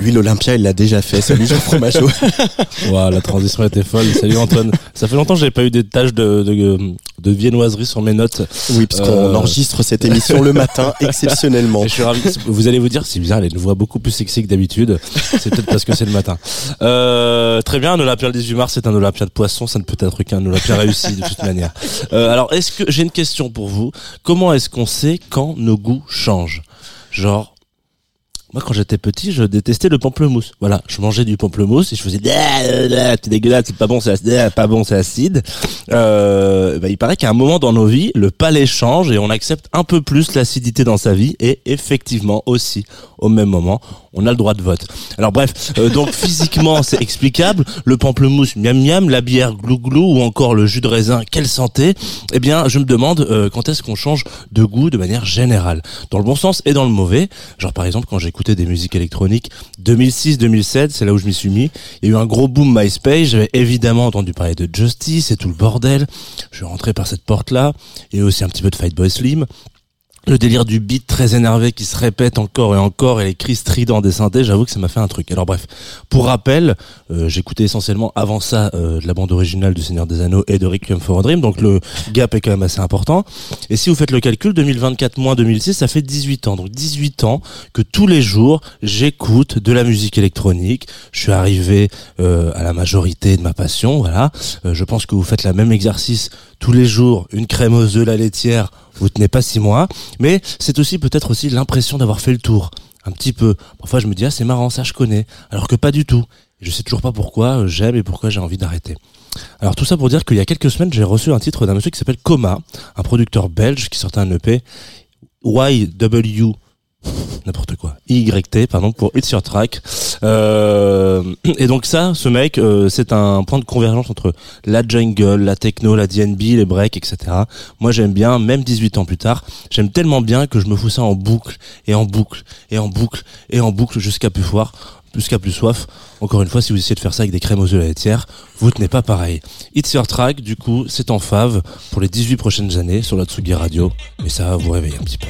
Lui, l'Olympia, il l'a déjà fait. Salut Jean Fromageau. Wow, la transition était folle. Salut Antoine. Ça fait longtemps que j'avais pas eu des tâches de, de, de viennoiserie sur mes notes. Oui, parce qu'on Euh. enregistre cette émission le matin, exceptionnellement. Et je suis ravi. Vous allez vous dire, c'est bizarre, elle a une voix beaucoup plus sexy que d'habitude. C'est peut-être parce que c'est le matin. Euh, très bien, un Olympia le 18 mars, c'est un Olympia de poisson. Ça ne peut être qu'un Olympia réussi de toute manière. Euh, alors, est-ce que j'ai une question pour vous Comment est-ce qu'on sait quand nos goûts changent? Genre. Moi, quand j'étais petit, je détestais le pamplemousse. Voilà, je mangeais du pamplemousse et je faisais Ah, ah, ah, c'est dégueulasse, c'est pas bon, c'est acide, pas bon, c'est acide. Euh, bah, il paraît qu'à un moment dans nos vies, le palais change et on accepte un peu plus l'acidité dans sa vie et effectivement aussi au même moment, on a le droit de vote. Alors bref, euh, donc physiquement c'est explicable, le pamplemousse miam miam, la bière glou glou ou encore le jus de raisin, quelle santé? Eh bien, je me demande euh, quand est-ce qu'on change de goût de manière générale, dans le bon sens et dans le mauvais. Genre par exemple quand des musiques électroniques 2006-2007, c'est là où je m'y suis mis. Il y a eu un gros boom MySpace, j'avais évidemment entendu parler de Justice et tout le bordel. Je suis rentré par cette porte-là et aussi un petit peu de Fight Boy Slim. Le délire du beat très énervé qui se répète encore et encore et les cris stridents des synthés, j'avoue que ça m'a fait un truc. Alors bref, pour rappel, euh, j'écoutais essentiellement avant ça euh, de la bande originale du Seigneur des Anneaux et de Requiem for a Dream, donc le gap est quand même assez important. Et si vous faites le calcul, 2024 moins 2006, ça fait 18 ans. Donc 18 ans que tous les jours, j'écoute de la musique électronique. Je suis arrivé euh, à la majorité de ma passion, voilà. Je pense que vous faites la même exercice tous les jours, une crème aux œufs, la laitière, vous tenez pas six mois, mais c'est aussi peut-être aussi l'impression d'avoir fait le tour, un petit peu. Parfois je me dis ah c'est marrant ça je connais, alors que pas du tout. Je sais toujours pas pourquoi euh, j'aime et pourquoi j'ai envie d'arrêter. Alors tout ça pour dire qu'il y a quelques semaines j'ai reçu un titre d'un monsieur qui s'appelle Coma, un producteur belge qui sortait un EP YW n'importe quoi. YT pardon pour It's Your Track. Euh, et donc ça ce mec euh, c'est un point de convergence entre la jungle la techno la DNB les breaks etc moi j'aime bien même 18 ans plus tard j'aime tellement bien que je me fous ça en boucle et en boucle et en boucle et en boucle jusqu'à plus foire jusqu'à plus soif. Encore une fois si vous essayez de faire ça avec des crèmes aux œufs à la laitière vous tenez pas pareil. It's Your Track du coup c'est en fave pour les 18 prochaines années sur la Tsugi Radio. Et ça va vous réveiller un petit peu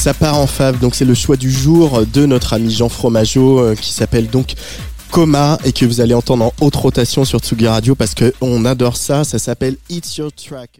ça part en fave. Donc c'est le choix du jour de notre ami Jean Fromageau euh, qui s'appelle donc Coma et que vous allez entendre en haute rotation sur Tsugi Radio parce que on adore ça. Ça s'appelle It's Your Track.